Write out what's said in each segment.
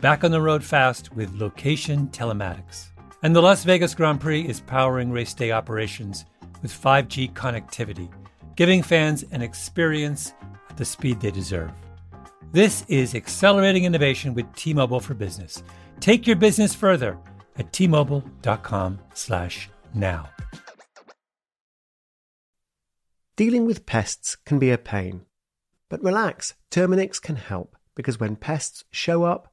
back on the road fast with location telematics. And the Las Vegas Grand Prix is powering race day operations with 5G connectivity, giving fans an experience at the speed they deserve. This is accelerating innovation with T-Mobile for Business. Take your business further at t-mobile.com/now. Dealing with pests can be a pain. But relax, Terminix can help because when pests show up,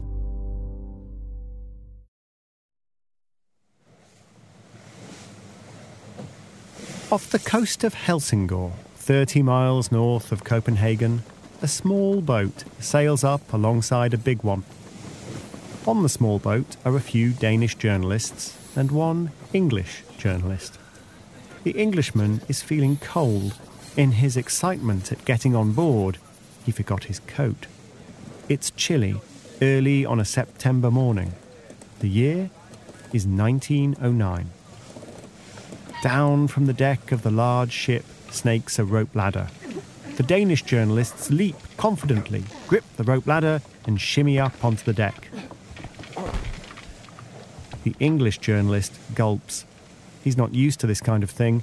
Off the coast of Helsingør, 30 miles north of Copenhagen, a small boat sails up alongside a big one. On the small boat are a few Danish journalists and one English journalist. The Englishman is feeling cold. In his excitement at getting on board, he forgot his coat. It's chilly, early on a September morning. The year is 1909. Down from the deck of the large ship snakes a rope ladder. The Danish journalists leap confidently, grip the rope ladder, and shimmy up onto the deck. The English journalist gulps. He's not used to this kind of thing.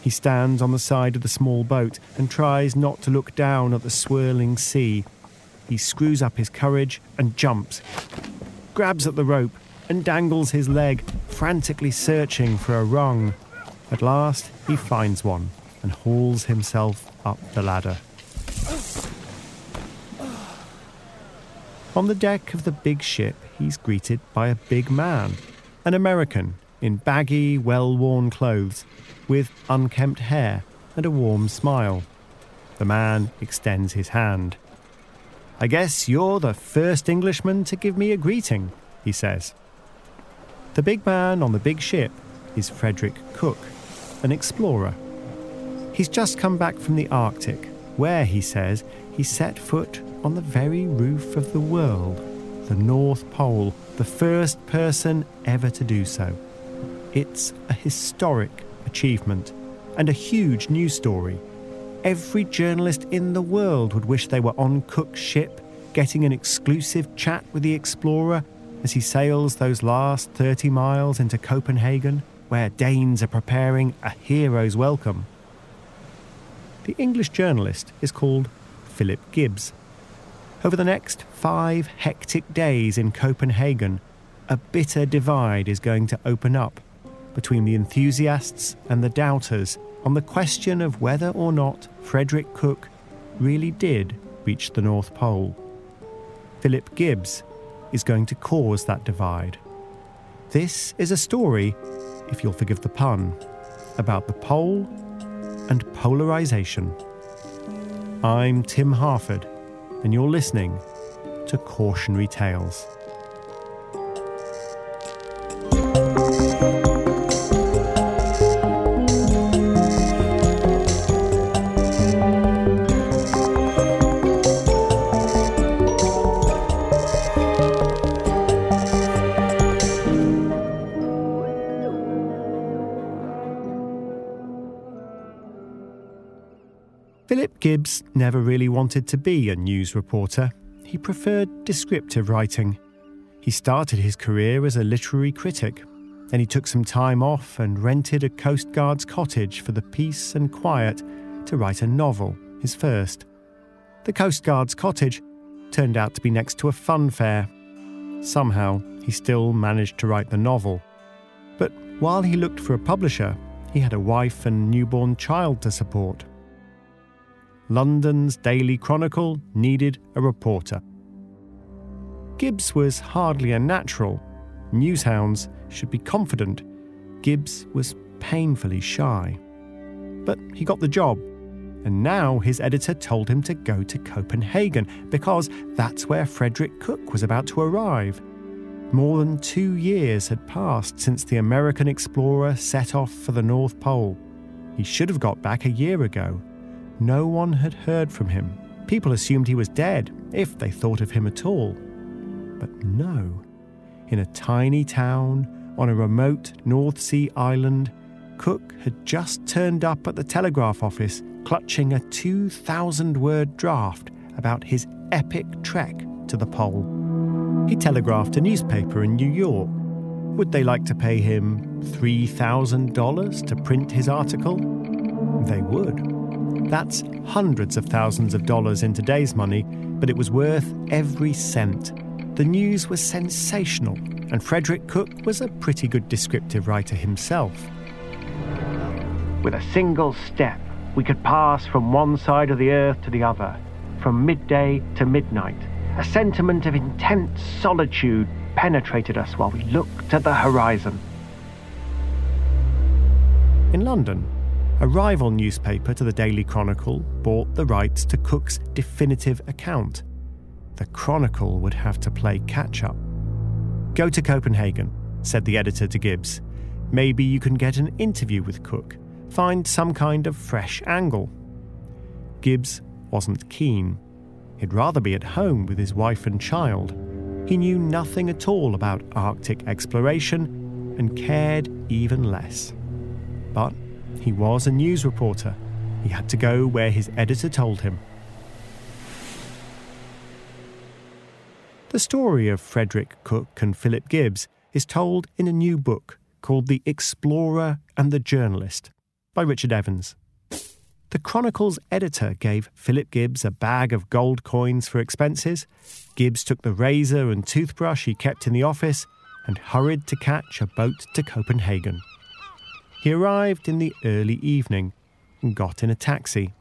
He stands on the side of the small boat and tries not to look down at the swirling sea. He screws up his courage and jumps, grabs at the rope, and dangles his leg, frantically searching for a rung. At last, he finds one and hauls himself up the ladder. On the deck of the big ship, he's greeted by a big man, an American in baggy, well worn clothes, with unkempt hair and a warm smile. The man extends his hand. I guess you're the first Englishman to give me a greeting, he says. The big man on the big ship is Frederick Cook, an explorer. He's just come back from the Arctic, where, he says, he set foot on the very roof of the world, the North Pole, the first person ever to do so. It's a historic achievement and a huge news story. Every journalist in the world would wish they were on Cook's ship, getting an exclusive chat with the explorer as he sails those last 30 miles into Copenhagen, where Danes are preparing a hero's welcome. The English journalist is called Philip Gibbs. Over the next five hectic days in Copenhagen, a bitter divide is going to open up between the enthusiasts and the doubters on the question of whether or not Frederick Cook really did reach the North Pole. Philip Gibbs is going to cause that divide. This is a story, if you'll forgive the pun, about the pole and polarization. I'm Tim Harford, and you're listening to Cautionary Tales. Gibbs never really wanted to be a news reporter. He preferred descriptive writing. He started his career as a literary critic. Then he took some time off and rented a Coast Guard's cottage for the peace and quiet to write a novel, his first. The Coast Guard's cottage turned out to be next to a fun fair. Somehow, he still managed to write the novel. But while he looked for a publisher, he had a wife and newborn child to support. London's Daily Chronicle needed a reporter. Gibbs was hardly a natural. Newshounds should be confident. Gibbs was painfully shy. But he got the job, and now his editor told him to go to Copenhagen because that's where Frederick Cook was about to arrive. More than two years had passed since the American explorer set off for the North Pole. He should have got back a year ago. No one had heard from him. People assumed he was dead, if they thought of him at all. But no. In a tiny town on a remote North Sea island, Cook had just turned up at the telegraph office clutching a 2,000 word draft about his epic trek to the pole. He telegraphed a newspaper in New York. Would they like to pay him $3,000 to print his article? They would. That's hundreds of thousands of dollars in today's money, but it was worth every cent. The news was sensational, and Frederick Cook was a pretty good descriptive writer himself. With a single step, we could pass from one side of the earth to the other, from midday to midnight a sentiment of intense solitude penetrated us while we looked at the horizon. In London, a rival newspaper to the Daily Chronicle bought the rights to Cook's definitive account. The Chronicle would have to play catch up. Go to Copenhagen, said the editor to Gibbs. Maybe you can get an interview with Cook, find some kind of fresh angle. Gibbs wasn't keen. He'd rather be at home with his wife and child. He knew nothing at all about Arctic exploration and cared even less. But he was a news reporter. He had to go where his editor told him. The story of Frederick Cook and Philip Gibbs is told in a new book called The Explorer and the Journalist by Richard Evans. The Chronicle's editor gave Philip Gibbs a bag of gold coins for expenses. Gibbs took the razor and toothbrush he kept in the office and hurried to catch a boat to Copenhagen. He arrived in the early evening and got in a taxi.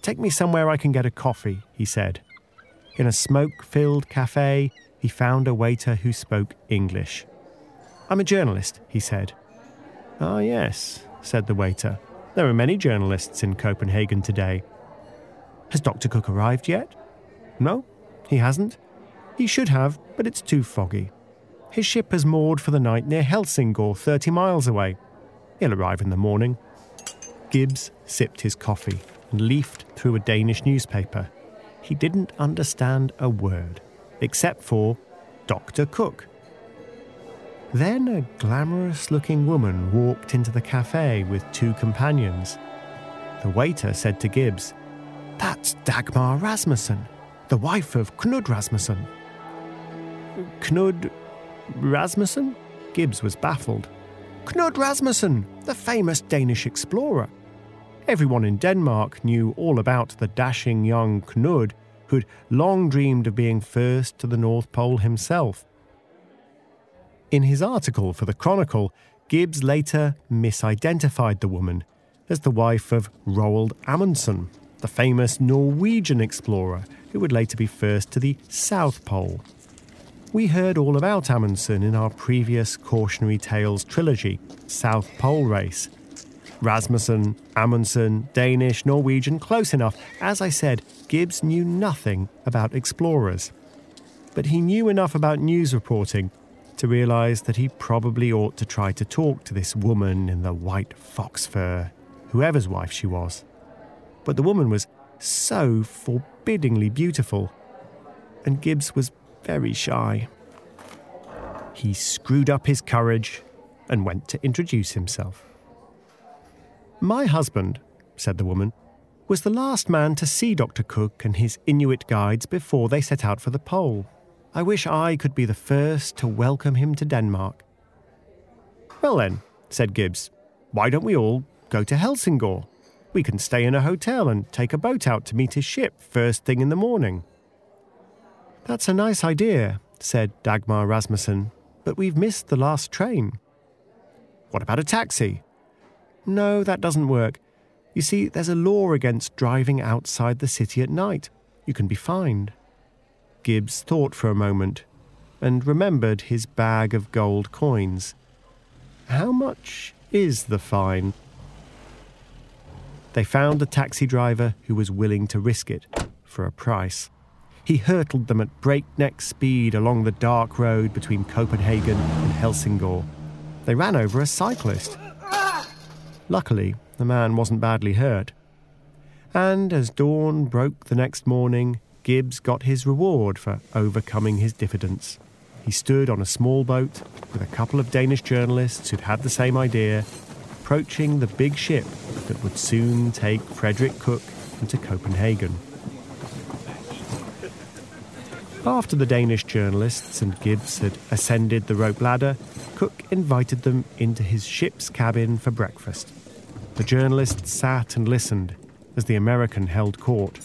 Take me somewhere I can get a coffee, he said. In a smoke filled cafe, he found a waiter who spoke English. I'm a journalist, he said. Ah, yes, said the waiter. There are many journalists in Copenhagen today. Has Dr. Cook arrived yet? No, he hasn't. He should have, but it's too foggy. His ship has moored for the night near Helsingor, 30 miles away. He'll arrive in the morning. Gibbs sipped his coffee and leafed through a Danish newspaper. He didn't understand a word, except for Dr. Cook. Then a glamorous looking woman walked into the cafe with two companions. The waiter said to Gibbs, That's Dagmar Rasmussen, the wife of Knud Rasmussen. Knud Rasmussen? Gibbs was baffled. Knud Rasmussen, the famous Danish explorer. Everyone in Denmark knew all about the dashing young Knud, who'd long dreamed of being first to the North Pole himself. In his article for the Chronicle, Gibbs later misidentified the woman as the wife of Roald Amundsen, the famous Norwegian explorer who would later be first to the South Pole. We heard all about Amundsen in our previous Cautionary Tales trilogy, South Pole Race. Rasmussen, Amundsen, Danish, Norwegian, close enough. As I said, Gibbs knew nothing about explorers. But he knew enough about news reporting to realise that he probably ought to try to talk to this woman in the white fox fur, whoever's wife she was. But the woman was so forbiddingly beautiful, and Gibbs was very shy. He screwed up his courage and went to introduce himself. My husband, said the woman, was the last man to see Dr. Cook and his Inuit guides before they set out for the pole. I wish I could be the first to welcome him to Denmark. Well, then, said Gibbs, why don't we all go to Helsingor? We can stay in a hotel and take a boat out to meet his ship first thing in the morning. That's a nice idea, said Dagmar Rasmussen, but we've missed the last train. What about a taxi? No, that doesn't work. You see, there's a law against driving outside the city at night. You can be fined. Gibbs thought for a moment and remembered his bag of gold coins. How much is the fine? They found a taxi driver who was willing to risk it for a price. He hurtled them at breakneck speed along the dark road between Copenhagen and Helsingor. They ran over a cyclist. Luckily, the man wasn't badly hurt. And as dawn broke the next morning, Gibbs got his reward for overcoming his diffidence. He stood on a small boat with a couple of Danish journalists who'd had the same idea, approaching the big ship that would soon take Frederick Cook into Copenhagen. After the Danish journalists and Gibbs had ascended the rope ladder, Cook invited them into his ship's cabin for breakfast. The journalists sat and listened as the American held court.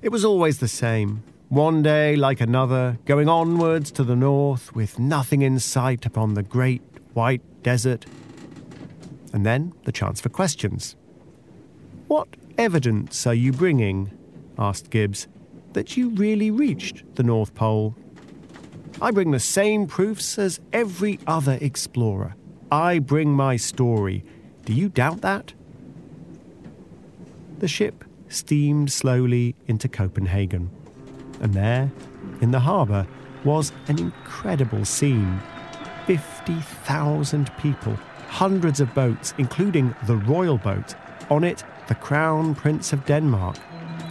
It was always the same. One day like another, going onwards to the north with nothing in sight upon the great white desert. And then the chance for questions. What evidence are you bringing? asked Gibbs, that you really reached the North Pole. I bring the same proofs as every other explorer. I bring my story. Do you doubt that? The ship steamed slowly into Copenhagen. And there, in the harbour, was an incredible scene 50,000 people, hundreds of boats, including the royal boat. On it, the Crown Prince of Denmark,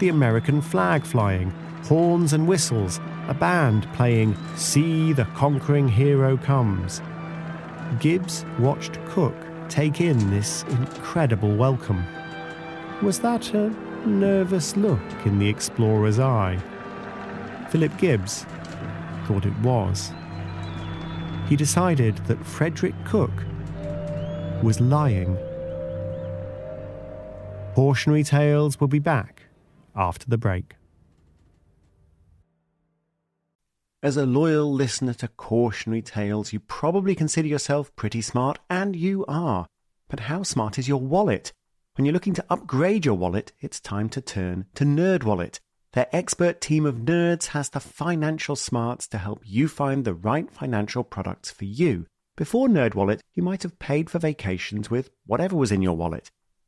the American flag flying, horns and whistles, a band playing See the Conquering Hero Comes. Gibbs watched Cook take in this incredible welcome. Was that a nervous look in the explorer's eye? Philip Gibbs thought it was. He decided that Frederick Cook was lying. Cautionary Tales will be back after the break. As a loyal listener to Cautionary Tales, you probably consider yourself pretty smart, and you are. But how smart is your wallet? When you're looking to upgrade your wallet, it's time to turn to NerdWallet. Their expert team of nerds has the financial smarts to help you find the right financial products for you. Before NerdWallet, you might have paid for vacations with whatever was in your wallet,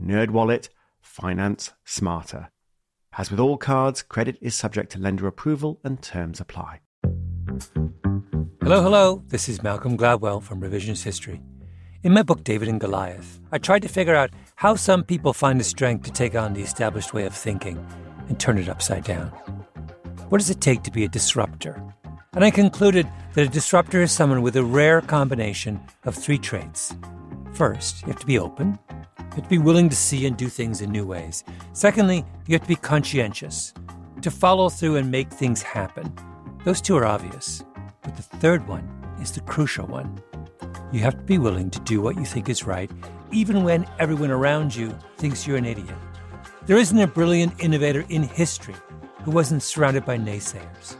Nerdwallet, finance smarter. As with all cards, credit is subject to lender approval and terms apply. Hello, hello. This is Malcolm Gladwell from Revisionist History. In my book, David and Goliath, I tried to figure out how some people find the strength to take on the established way of thinking and turn it upside down. What does it take to be a disruptor? And I concluded that a disruptor is someone with a rare combination of three traits. First, you have to be open. You have to be willing to see and do things in new ways. Secondly, you have to be conscientious, to follow through and make things happen. Those two are obvious. But the third one is the crucial one. You have to be willing to do what you think is right, even when everyone around you thinks you're an idiot. There isn't a brilliant innovator in history who wasn't surrounded by naysayers.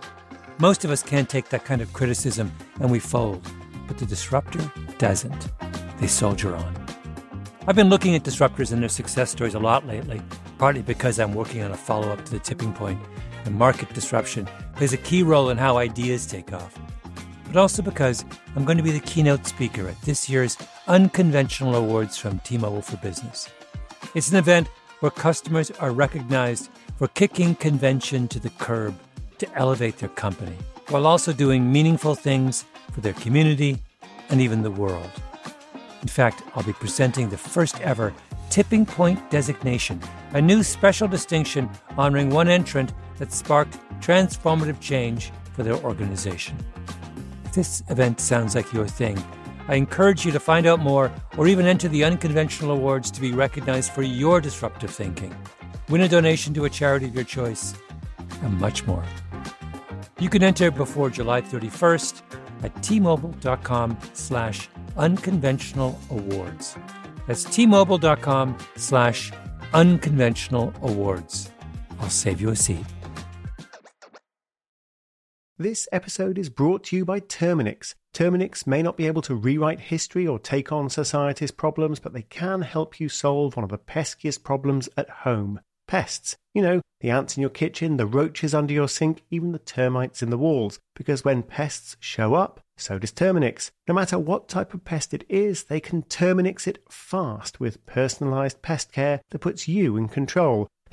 Most of us can't take that kind of criticism and we fold, but the disruptor doesn't. They soldier on. I've been looking at disruptors and their success stories a lot lately, partly because I'm working on a follow up to the tipping point, and market disruption plays a key role in how ideas take off. But also because I'm going to be the keynote speaker at this year's Unconventional Awards from T Mobile for Business. It's an event where customers are recognized for kicking convention to the curb to elevate their company, while also doing meaningful things for their community and even the world. In fact, I'll be presenting the first ever Tipping Point designation, a new special distinction honoring one entrant that sparked transformative change for their organization. If this event sounds like your thing, I encourage you to find out more or even enter the unconventional awards to be recognized for your disruptive thinking. Win a donation to a charity of your choice, and much more. You can enter before July 31st at tmobile.com slash unconventional awards. That's tmobile.com slash unconventional awards. I'll save you a seat. This episode is brought to you by Terminix. Terminix may not be able to rewrite history or take on society's problems, but they can help you solve one of the peskiest problems at home pests. You know, the ants in your kitchen, the roaches under your sink, even the termites in the walls. Because when pests show up, so does Terminix. No matter what type of pest it is, they can Terminix it fast with personalized pest care that puts you in control.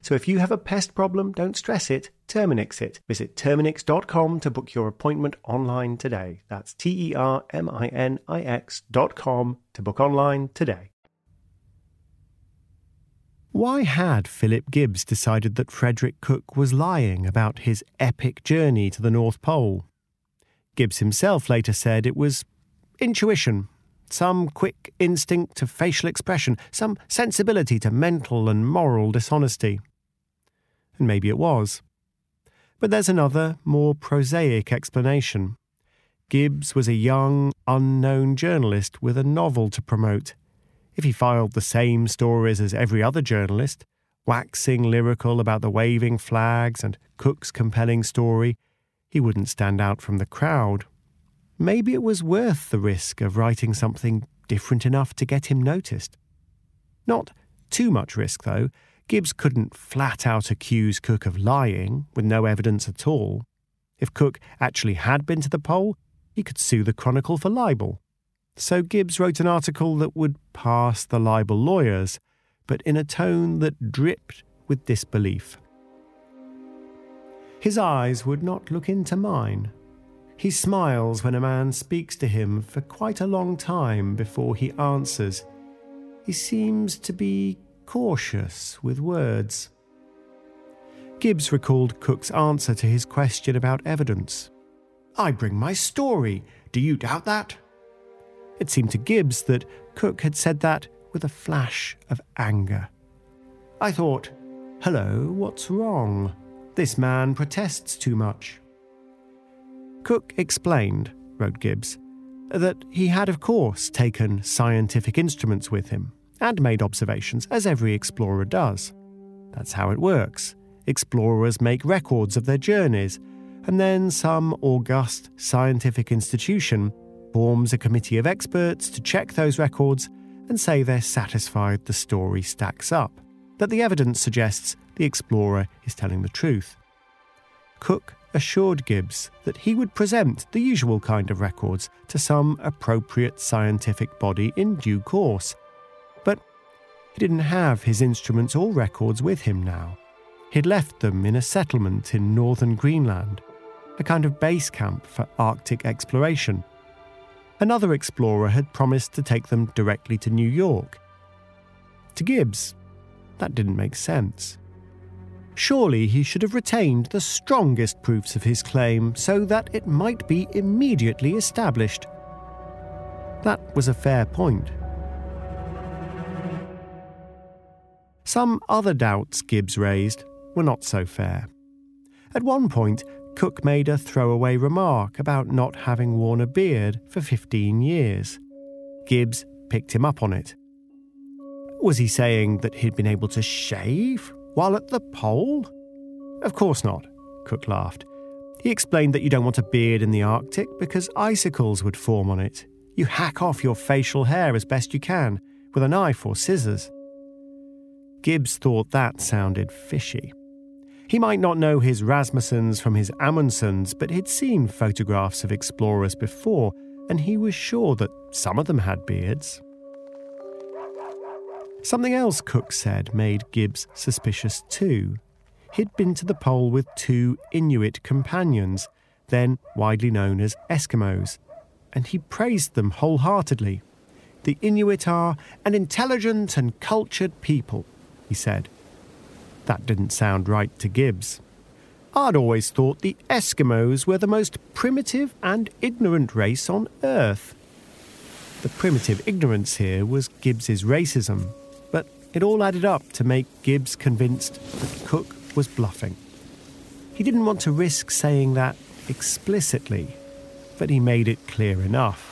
So if you have a pest problem, don't stress it, Terminix it. Visit Terminix.com to book your appointment online today. That's T E R M I N I X.com to book online today. Why had Philip Gibbs decided that Frederick Cook was lying about his epic journey to the North Pole? Gibbs himself later said it was intuition, some quick instinct to facial expression, some sensibility to mental and moral dishonesty. And maybe it was. But there's another, more prosaic explanation. Gibbs was a young, unknown journalist with a novel to promote. If he filed the same stories as every other journalist, waxing lyrical about the waving flags and Cook's compelling story, he wouldn't stand out from the crowd. Maybe it was worth the risk of writing something different enough to get him noticed. Not too much risk, though. Gibbs couldn't flat out accuse Cook of lying with no evidence at all. If Cook actually had been to the pole, he could sue the Chronicle for libel. So Gibbs wrote an article that would pass the libel lawyers, but in a tone that dripped with disbelief. His eyes would not look into mine. He smiles when a man speaks to him for quite a long time before he answers. He seems to be cautious with words. Gibbs recalled Cook's answer to his question about evidence. I bring my story. Do you doubt that? It seemed to Gibbs that Cook had said that with a flash of anger. I thought, hello, what's wrong? This man protests too much. Cook explained, wrote Gibbs, that he had, of course, taken scientific instruments with him and made observations, as every explorer does. That's how it works. Explorers make records of their journeys, and then some august scientific institution forms a committee of experts to check those records and say they're satisfied the story stacks up, that the evidence suggests the explorer is telling the truth. Cook assured Gibbs that he would present the usual kind of records to some appropriate scientific body in due course. He didn't have his instruments or records with him now. He'd left them in a settlement in northern Greenland, a kind of base camp for Arctic exploration. Another explorer had promised to take them directly to New York. To Gibbs, that didn't make sense. Surely he should have retained the strongest proofs of his claim so that it might be immediately established. That was a fair point. Some other doubts Gibbs raised were not so fair. At one point, Cook made a throwaway remark about not having worn a beard for 15 years. Gibbs picked him up on it. Was he saying that he'd been able to shave while at the pole? Of course not, Cook laughed. He explained that you don't want a beard in the Arctic because icicles would form on it. You hack off your facial hair as best you can with a knife or scissors. Gibbs thought that sounded fishy. He might not know his Rasmussens from his Amundsens, but he'd seen photographs of explorers before, and he was sure that some of them had beards. Something else Cook said made Gibbs suspicious too. He'd been to the pole with two Inuit companions, then widely known as Eskimos, and he praised them wholeheartedly. The Inuit are an intelligent and cultured people, he said. That didn't sound right to Gibbs. I'd always thought the Eskimos were the most primitive and ignorant race on Earth. The primitive ignorance here was Gibbs's racism, but it all added up to make Gibbs convinced that Cook was bluffing. He didn't want to risk saying that explicitly, but he made it clear enough.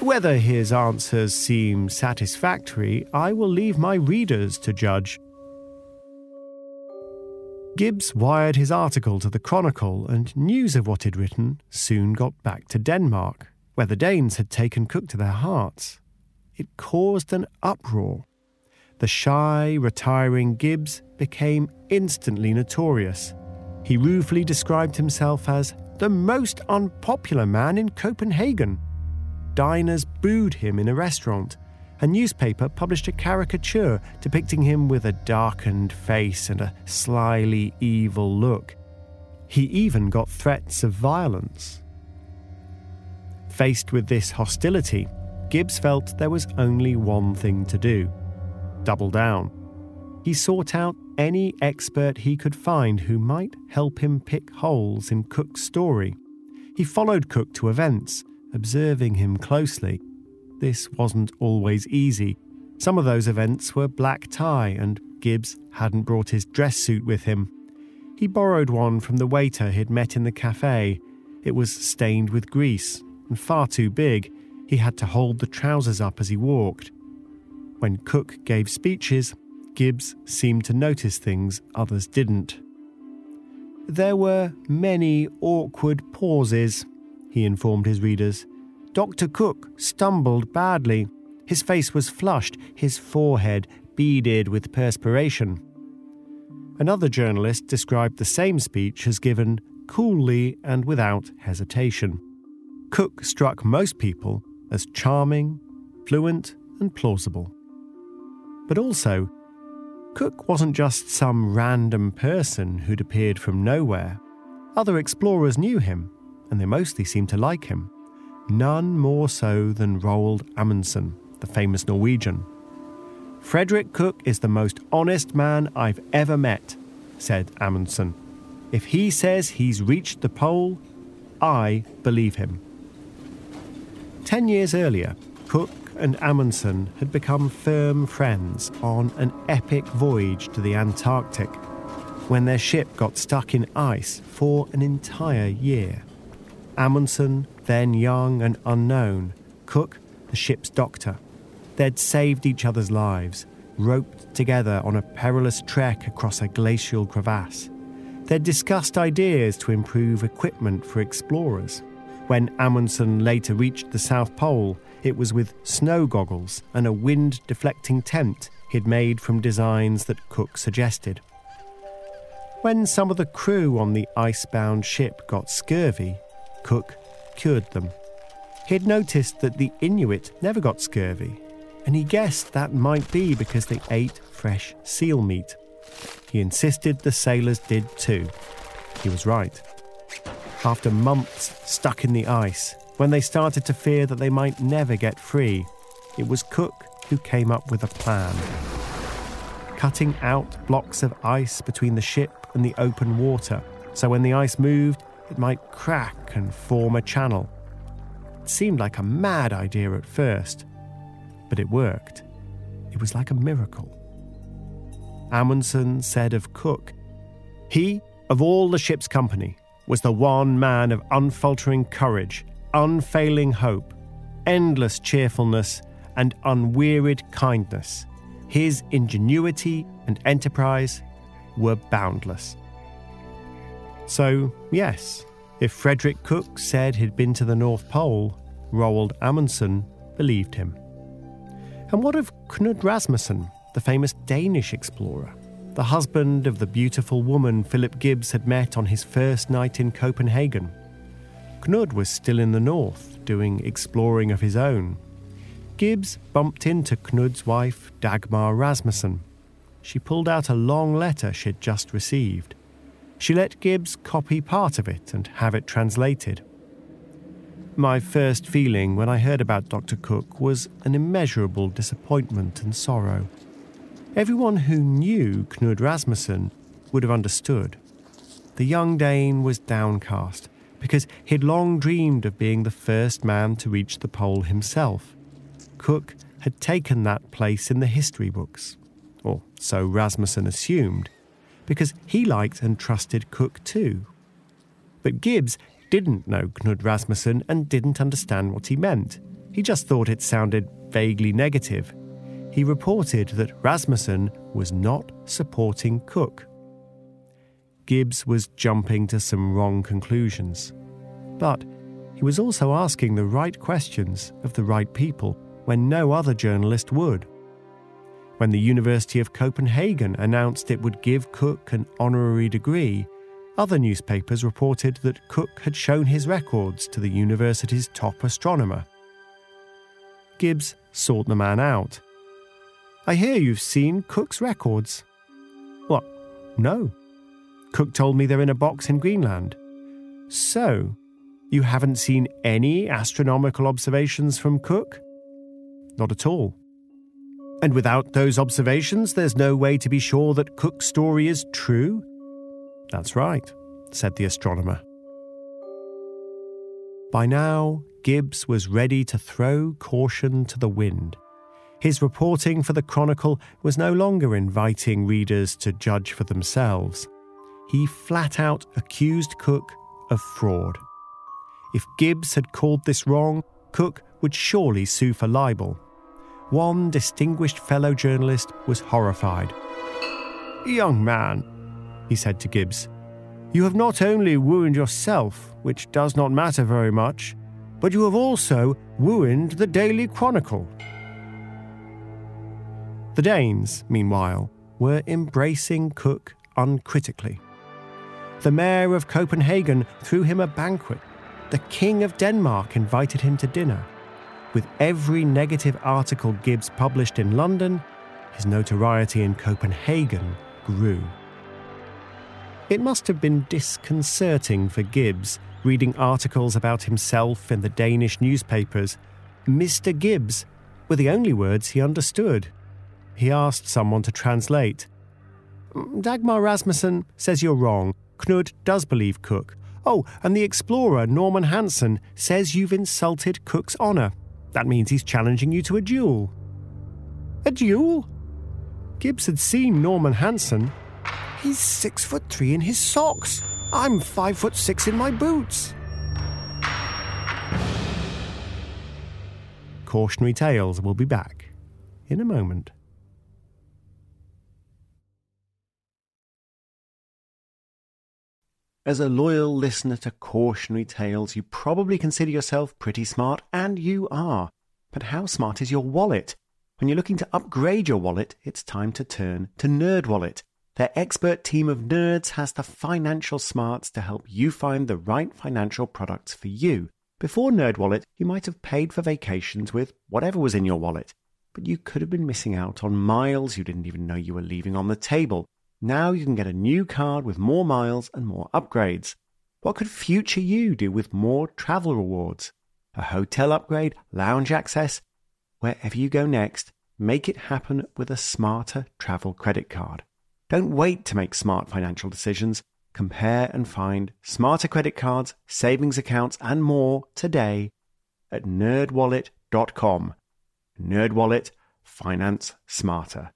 Whether his answers seem satisfactory, I will leave my readers to judge. Gibbs wired his article to the Chronicle, and news of what he'd written soon got back to Denmark, where the Danes had taken Cook to their hearts. It caused an uproar. The shy, retiring Gibbs became instantly notorious. He ruefully described himself as the most unpopular man in Copenhagen diners booed him in a restaurant. A newspaper published a caricature depicting him with a darkened face and a slyly evil look. He even got threats of violence. Faced with this hostility, Gibbs felt there was only one thing to do double down. He sought out any expert he could find who might help him pick holes in Cook's story. He followed Cook to events, observing him closely. This wasn't always easy. Some of those events were black tie, and Gibbs hadn't brought his dress suit with him. He borrowed one from the waiter he'd met in the cafe. It was stained with grease and far too big. He had to hold the trousers up as he walked. When Cook gave speeches, Gibbs seemed to notice things others didn't. There were many awkward pauses he informed his readers. Dr. Cook stumbled badly. His face was flushed, his forehead beaded with perspiration. Another journalist described the same speech as given coolly and without hesitation. Cook struck most people as charming, fluent, and plausible. But also, Cook wasn't just some random person who'd appeared from nowhere. Other explorers knew him and they mostly seemed to like him. None more so than Roald Amundsen, the famous Norwegian. Frederick Cook is the most honest man I've ever met, said Amundsen. If he says he's reached the pole, I believe him. Ten years earlier, Cook and Amundsen had become firm friends on an epic voyage to the Antarctic when their ship got stuck in ice for an entire year. Amundsen, then young and unknown, Cook, the ship's doctor. They'd saved each other's lives, roped together on a perilous trek across a glacial crevasse. They'd discussed ideas to improve equipment for explorers. When Amundsen later reached the South Pole, it was with snow goggles and a wind deflecting tent he'd made from designs that Cook suggested. When some of the crew on the icebound ship got scurvy, Cook cured them. He'd noticed that the Inuit never got scurvy, and he guessed that might be because they ate fresh seal meat. He insisted the sailors did too. He was right. After months stuck in the ice, when they started to fear that they might never get free, it was Cook who came up with a plan. Cutting out blocks of ice between the ship and the open water, so when the ice moved, it might crack and form a channel. It seemed like a mad idea at first, but it worked. It was like a miracle. Amundsen said of Cook, he, of all the ship's company, was the one man of unfaltering courage, unfailing hope, endless cheerfulness, and unwearied kindness. His ingenuity and enterprise were boundless. So, yes, if Frederick Cook said he'd been to the North Pole, Roald Amundsen believed him. And what of Knud Rasmussen, the famous Danish explorer, the husband of the beautiful woman Philip Gibbs had met on his first night in Copenhagen? Knud was still in the north, doing exploring of his own. Gibbs bumped into Knud's wife, Dagmar Rasmussen. She pulled out a long letter she'd just received. She let Gibbs copy part of it and have it translated. My first feeling when I heard about Dr. Cook was an immeasurable disappointment and sorrow. Everyone who knew Knud Rasmussen would have understood. The young Dane was downcast because he'd long dreamed of being the first man to reach the pole himself. Cook had taken that place in the history books, or so Rasmussen assumed, because he liked and trusted Cook too. But Gibbs didn't know Knud Rasmussen and didn't understand what he meant. He just thought it sounded vaguely negative. He reported that Rasmussen was not supporting Cook. Gibbs was jumping to some wrong conclusions. But he was also asking the right questions of the right people when no other journalist would. When the University of Copenhagen announced it would give Cook an honorary degree, other newspapers reported that Cook had shown his records to the university's top astronomer. Gibbs sought the man out. I hear you've seen Cook's records. What? No. Cook told me they're in a box in Greenland. So, you haven't seen any astronomical observations from Cook? Not at all. And without those observations, there's no way to be sure that Cook's story is true? That's right, said the astronomer. By now, Gibbs was ready to throw caution to the wind. His reporting for the Chronicle was no longer inviting readers to judge for themselves. He flat out accused Cook of fraud. If Gibbs had called this wrong, Cook would surely sue for libel. One distinguished fellow journalist was horrified. Young man, he said to Gibbs, you have not only ruined yourself, which does not matter very much, but you have also ruined the Daily Chronicle. The Danes, meanwhile, were embracing Cook uncritically. The mayor of Copenhagen threw him a banquet. The King of Denmark invited him to dinner. With every negative article Gibbs published in London, his notoriety in Copenhagen grew. It must have been disconcerting for Gibbs reading articles about himself in the Danish newspapers. Mr. Gibbs were the only words he understood. He asked someone to translate. Dagmar Rasmussen says you're wrong. Knud does believe Cook. Oh, and the explorer Norman Hansen says you've insulted Cook's honour. That means he's challenging you to a duel. A duel? Gibbs had seen Norman Hansen. He's six foot three in his socks. I'm five foot six in my boots. Cautionary Tales will be back in a moment. As a loyal listener to cautionary tales, you probably consider yourself pretty smart, and you are. But how smart is your wallet? When you're looking to upgrade your wallet, it's time to turn to NerdWallet. Their expert team of nerds has the financial smarts to help you find the right financial products for you. Before NerdWallet, you might have paid for vacations with whatever was in your wallet, but you could have been missing out on miles you didn't even know you were leaving on the table. Now you can get a new card with more miles and more upgrades. What could future you do with more travel rewards? A hotel upgrade, lounge access? Wherever you go next, make it happen with a smarter travel credit card. Don't wait to make smart financial decisions. Compare and find smarter credit cards, savings accounts, and more today at nerdwallet.com. Nerdwallet, finance smarter.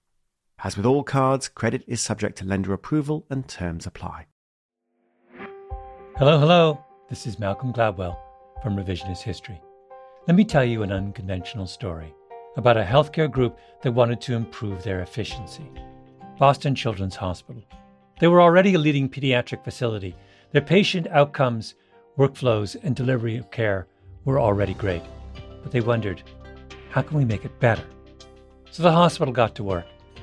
As with all cards, credit is subject to lender approval and terms apply. Hello, hello. This is Malcolm Gladwell from Revisionist History. Let me tell you an unconventional story about a healthcare group that wanted to improve their efficiency Boston Children's Hospital. They were already a leading pediatric facility Their patient outcomes, workflows, and delivery of care were already great, but they wondered, how can we make it better? So the hospital got to work.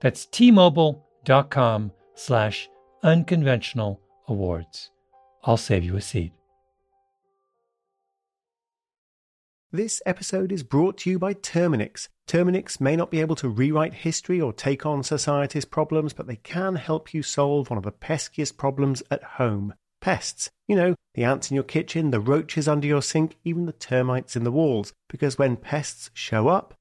That's tmobile.com slash unconventional awards. I'll save you a seat. This episode is brought to you by Terminix. Terminix may not be able to rewrite history or take on society's problems, but they can help you solve one of the peskiest problems at home pests. You know, the ants in your kitchen, the roaches under your sink, even the termites in the walls. Because when pests show up,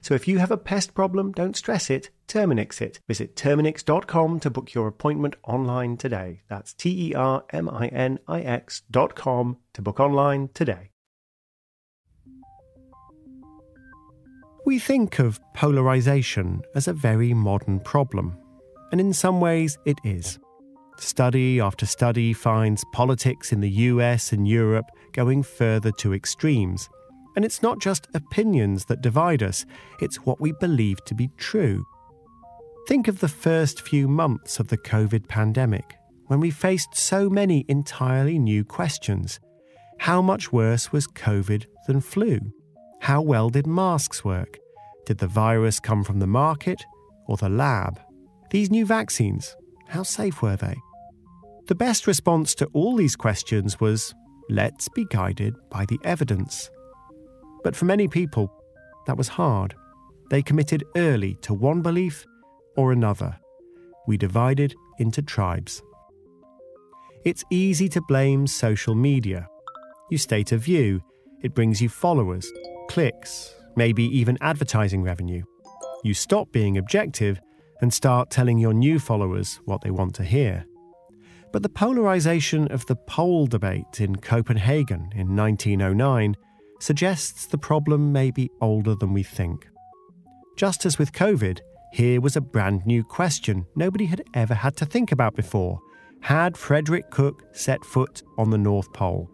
So if you have a pest problem, don't stress it, Terminix it. Visit Terminix.com to book your appointment online today. That's T E R M I N I X.com to book online today. We think of polarization as a very modern problem, and in some ways it is. Study after study finds politics in the US and Europe going further to extremes and it's not just opinions that divide us, it's what we believe to be true. Think of the first few months of the COVID pandemic, when we faced so many entirely new questions. How much worse was COVID than flu? How well did masks work? Did the virus come from the market or the lab? These new vaccines, how safe were they? The best response to all these questions was let's be guided by the evidence. But for many people, that was hard. They committed early to one belief or another. We divided into tribes. It's easy to blame social media. You state a view, it brings you followers, clicks, maybe even advertising revenue. You stop being objective and start telling your new followers what they want to hear. But the polarization of the pole debate in Copenhagen in 1909 suggests the problem may be older than we think. Just as with COVID, here was a brand new question nobody had ever had to think about before. Had Frederick Cook set foot on the North Pole?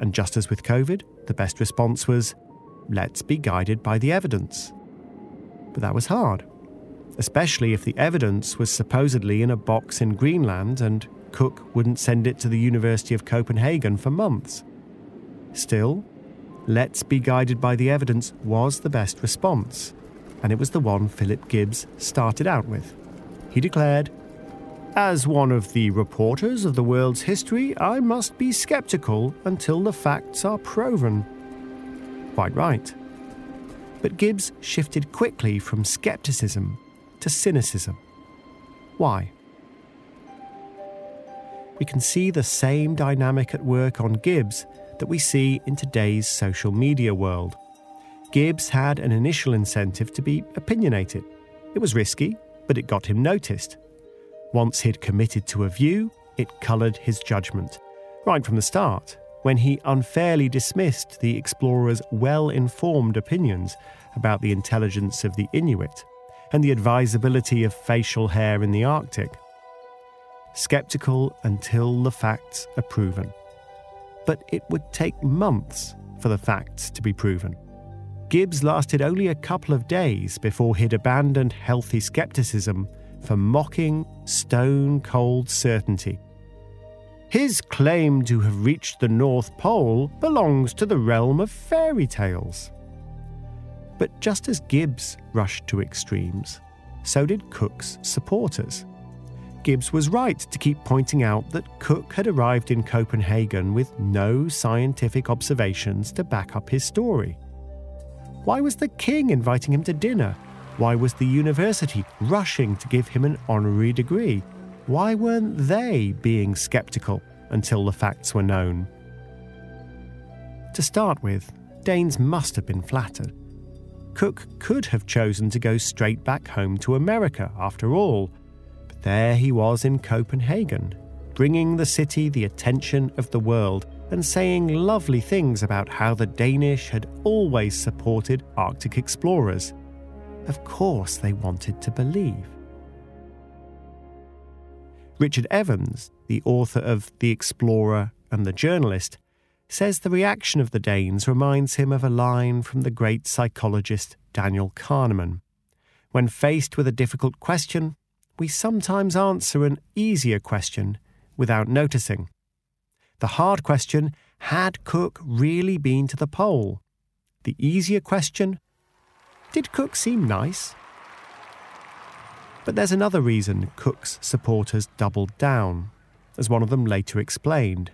And just as with COVID, the best response was, let's be guided by the evidence. But that was hard, especially if the evidence was supposedly in a box in Greenland and Cook wouldn't send it to the University of Copenhagen for months. Still, let's be guided by the evidence was the best response, and it was the one Philip Gibbs started out with. He declared, As one of the reporters of the world's history, I must be skeptical until the facts are proven. Quite right. But Gibbs shifted quickly from skepticism to cynicism. Why? we can see the same dynamic at work on Gibbs that we see in today's social media world. Gibbs had an initial incentive to be opinionated. It was risky, but it got him noticed. Once he'd committed to a view, it coloured his judgment. Right from the start, when he unfairly dismissed the explorer's well informed opinions about the intelligence of the Inuit and the advisability of facial hair in the Arctic. Skeptical until the facts are proven. But it would take months for the facts to be proven. Gibbs lasted only a couple of days before he'd abandoned healthy skepticism for mocking, stone cold certainty. His claim to have reached the North Pole belongs to the realm of fairy tales. But just as Gibbs rushed to extremes, so did Cook's supporters. Gibbs was right to keep pointing out that Cook had arrived in Copenhagen with no scientific observations to back up his story. Why was the king inviting him to dinner? Why was the university rushing to give him an honorary degree? Why weren't they being skeptical until the facts were known? To start with, Danes must have been flattered. Cook could have chosen to go straight back home to America, after all. There he was in Copenhagen, bringing the city the attention of the world and saying lovely things about how the Danish had always supported Arctic explorers. Of course, they wanted to believe. Richard Evans, the author of The Explorer and the Journalist, says the reaction of the Danes reminds him of a line from the great psychologist Daniel Kahneman. When faced with a difficult question, we sometimes answer an easier question without noticing. The hard question had Cook really been to the pole? The easier question did Cook seem nice? But there's another reason Cook's supporters doubled down, as one of them later explained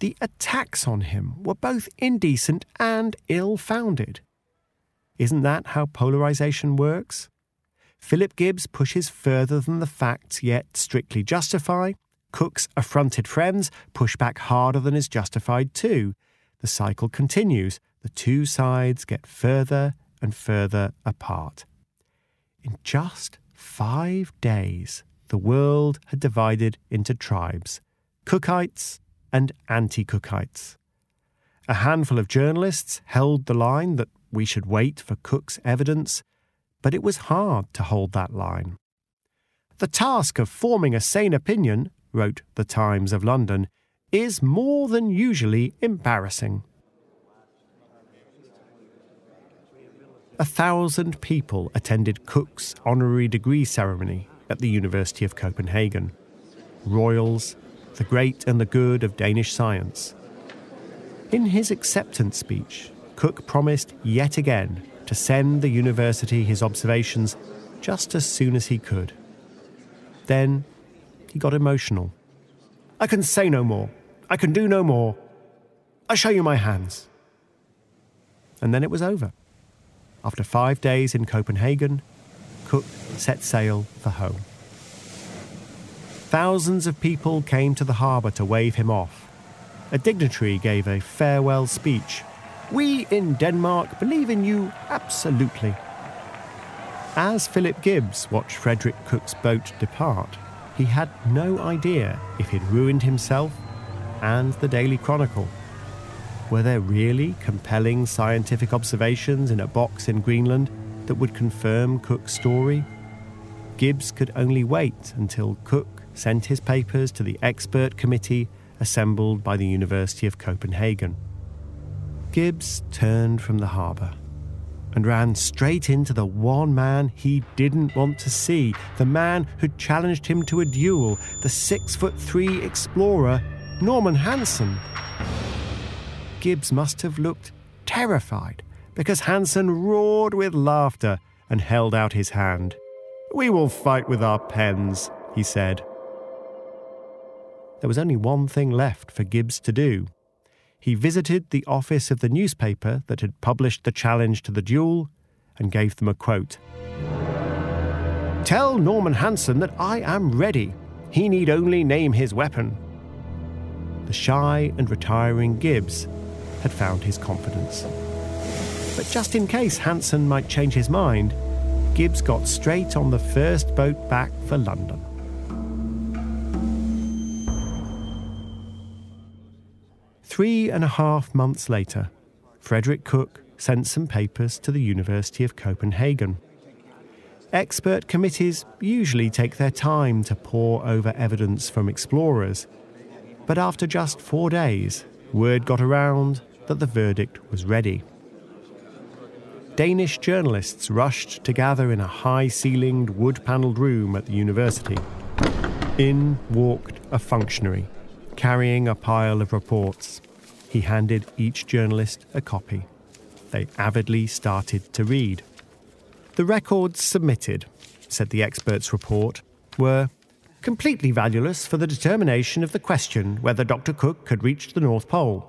the attacks on him were both indecent and ill founded. Isn't that how polarization works? Philip Gibbs pushes further than the facts yet strictly justify. Cook's affronted friends push back harder than is justified too. The cycle continues. The two sides get further and further apart. In just five days, the world had divided into tribes Cookites and anti Cookites. A handful of journalists held the line that we should wait for Cook's evidence, but it was hard to hold that line. The task of forming a sane opinion, wrote the Times of London, is more than usually embarrassing. A thousand people attended Cook's honorary degree ceremony at the University of Copenhagen. Royals, the great and the good of Danish science. In his acceptance speech, Cook promised yet again to send the university his observations just as soon as he could. Then he got emotional. I can say no more. I can do no more. I show you my hands. And then it was over. After five days in Copenhagen, Cook set sail for home. Thousands of people came to the harbour to wave him off. A dignitary gave a farewell speech. We in Denmark believe in you absolutely. As Philip Gibbs watched Frederick Cook's boat depart, he had no idea if he'd ruined himself and the Daily Chronicle. Were there really compelling scientific observations in a box in Greenland that would confirm Cook's story? Gibbs could only wait until Cook sent his papers to the expert committee assembled by the University of Copenhagen. Gibbs turned from the harbour and ran straight into the one man he didn't want to see, the man who'd challenged him to a duel, the six foot three explorer, Norman Hansen. Gibbs must have looked terrified because Hansen roared with laughter and held out his hand. We will fight with our pens, he said there was only one thing left for Gibbs to do. He visited the office of the newspaper that had published the challenge to the duel and gave them a quote Tell Norman Hansen that I am ready. He need only name his weapon. the shy and retiring Gibbs had found his confidence. But just in case Hansen might change his mind, Gibbs got straight on the first boat back for London. Three and a half months later, Frederick Cook sent some papers to the University of Copenhagen. Expert committees usually take their time to pore over evidence from explorers, but after just four days, word got around that the verdict was ready. Danish journalists rushed to gather in a high ceilinged, wood panelled room at the university. In walked a functionary, carrying a pile of reports. He handed each journalist a copy. They avidly started to read. The records submitted, said the expert's report, were completely valueless for the determination of the question whether Dr. Cook had reached the North Pole.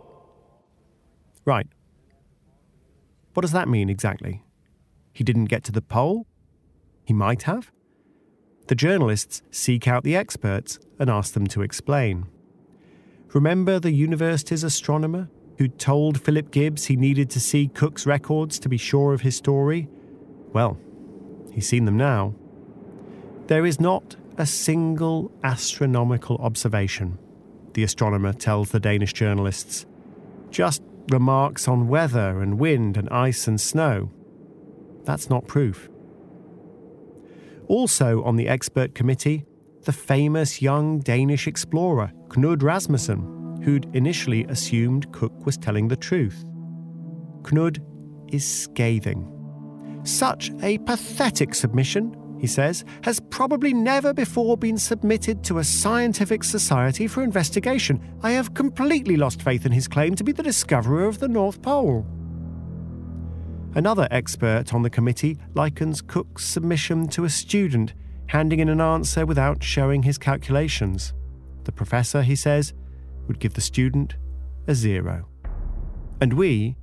Right. What does that mean exactly? He didn't get to the pole? He might have? The journalists seek out the experts and ask them to explain. Remember the university's astronomer who told Philip Gibbs he needed to see Cook's records to be sure of his story? Well, he's seen them now. There is not a single astronomical observation, the astronomer tells the Danish journalists. Just remarks on weather and wind and ice and snow. That's not proof. Also on the expert committee, the famous young Danish explorer Knud Rasmussen, who'd initially assumed Cook was telling the truth. Knud is scathing. Such a pathetic submission, he says, has probably never before been submitted to a scientific society for investigation. I have completely lost faith in his claim to be the discoverer of the North Pole. Another expert on the committee likens Cook's submission to a student handing in an answer without showing his calculations. The professor, he says, would give the student a zero. And we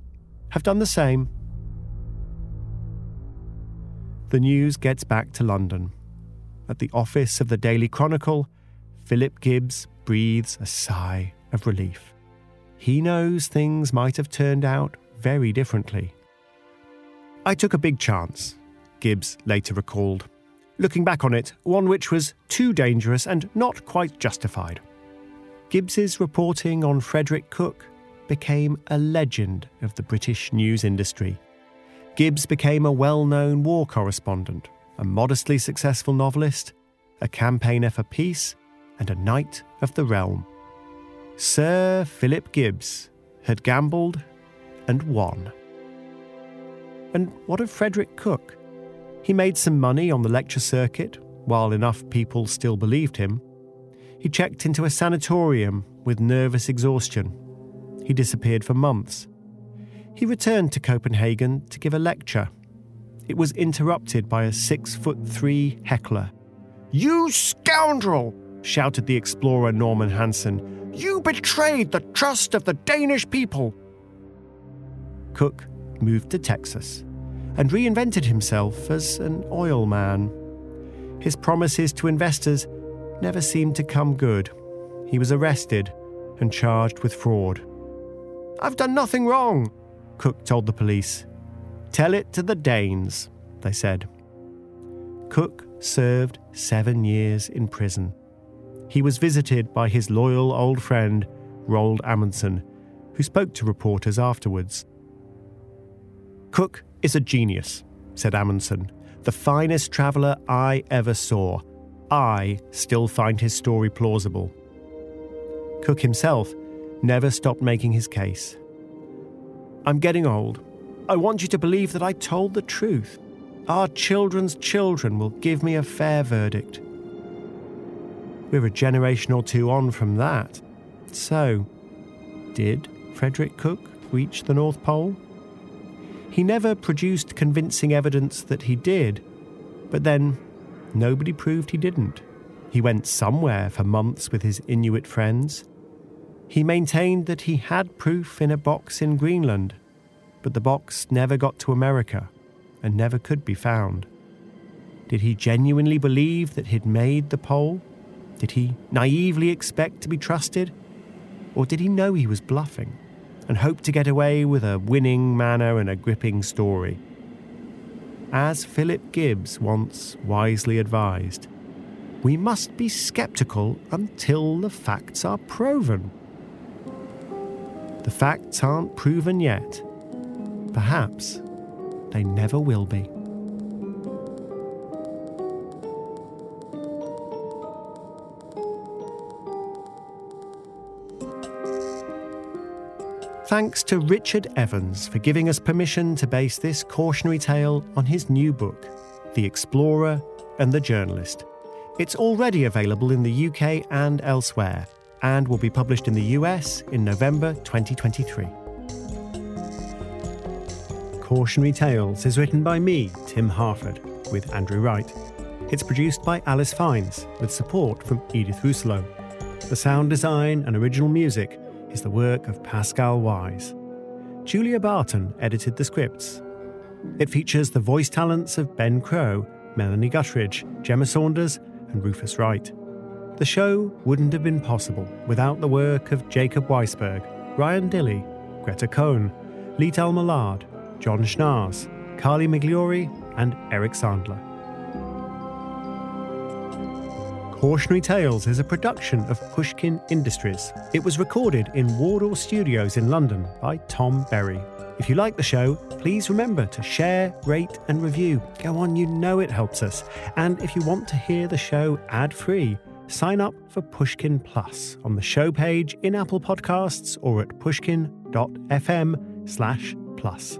have done the same the news gets back to London. At the office of the Daily Chronicle, Philip Gibbs breathes a sigh of relief. He knows things might have turned out very differently. I took a big chance, Gibbs later recalled. Looking back on it, one which was too dangerous and not quite justified. Gibbs's reporting on Frederick Cook became a legend of the British news industry Gibbs became a well known war correspondent, a modestly successful novelist, a campaigner for peace, and a knight of the realm. Sir Philip Gibbs had gambled and won. And what of Frederick Cook? He made some money on the lecture circuit, while enough people still believed him. He checked into a sanatorium with nervous exhaustion. He disappeared for months he returned to Copenhagen to give a lecture. It was interrupted by a six foot three heckler. You scoundrel! shouted the explorer Norman Hansen. You betrayed the trust of the Danish people! Cook moved to Texas and reinvented himself as an oil man. His promises to investors never seemed to come good. He was arrested and charged with fraud. I've done nothing wrong, Cook told the police. Tell it to the Danes, they said. Cook served seven years in prison. He was visited by his loyal old friend, Roald Amundsen, who spoke to reporters afterwards. Cook is a genius, said Amundsen, the finest traveller I ever saw. I still find his story plausible. Cook himself never stopped making his case. I'm getting old. I want you to believe that I told the truth. Our children's children will give me a fair verdict. We're a generation or two on from that. So, did Frederick Cook reach the North Pole? He never produced convincing evidence that he did, but then nobody proved he didn't. He went somewhere for months with his Inuit friends. He maintained that he had proof in a box in Greenland, but the box never got to America and never could be found. Did he genuinely believe that he'd made the pole? Did he naively expect to be trusted? Or did he know he was bluffing and hoped to get away with a winning manner and a gripping story? As Philip Gibbs once wisely advised, we must be sceptical until the facts are proven. The facts aren't proven yet. Perhaps they never will be. Thanks to Richard Evans for giving us permission to base this cautionary tale on his new book, The Explorer and the Journalist. It's already available in the UK and elsewhere, and will be published in the US in November 2023. Cautionary Tales is written by me, Tim Harford, with Andrew Wright. It's produced by Alice Fiennes, with support from Edith Rousselot. The sound design and original music is the work of Pascal Wyse. Julia Barton edited the scripts. It features the voice talents of Ben Crow, Melanie Gutteridge, Gemma Saunders, and Rufus Wright. The show wouldn't have been possible without the work of Jacob Weisberg, Ryan Dilley, Greta Cohn, Lital Millard, John Schnaars, Carly Migliori, and Eric Sandler. Cautionary Tales is a production of Pushkin Industries. It was recorded in Wardour Studios in London by Tom Berry. If you like the show, please remember to share, rate, and review. Go on, you know it helps us. And if you want to hear the show ad free, sign up for Pushkin Plus on the show page in Apple Podcasts or at pushkin.fm slash plus.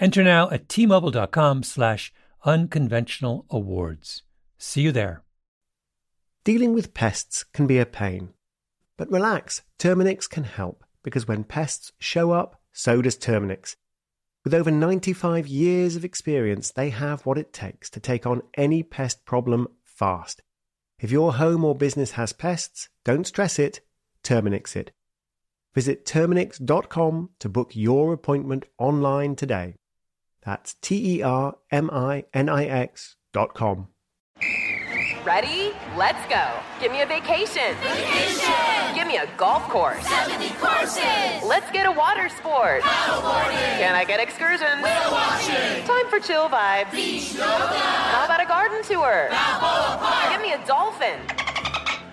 Enter now at tmobile.com slash unconventional awards. See you there. Dealing with pests can be a pain. But relax, Terminix can help because when pests show up, so does Terminix. With over 95 years of experience, they have what it takes to take on any pest problem fast. If your home or business has pests, don't stress it, Terminix it. Visit Terminix.com to book your appointment online today. That's T E R M I N I X dot com. Ready? Let's go. Give me a vacation. Vacation! Give me a golf course. 70 courses! Let's get a water sport. Paddleboarding! Can I get excursions? Whale watching! Time for chill vibes. Beach yoga! How about a garden tour? Balboa Park! Give me a dolphin.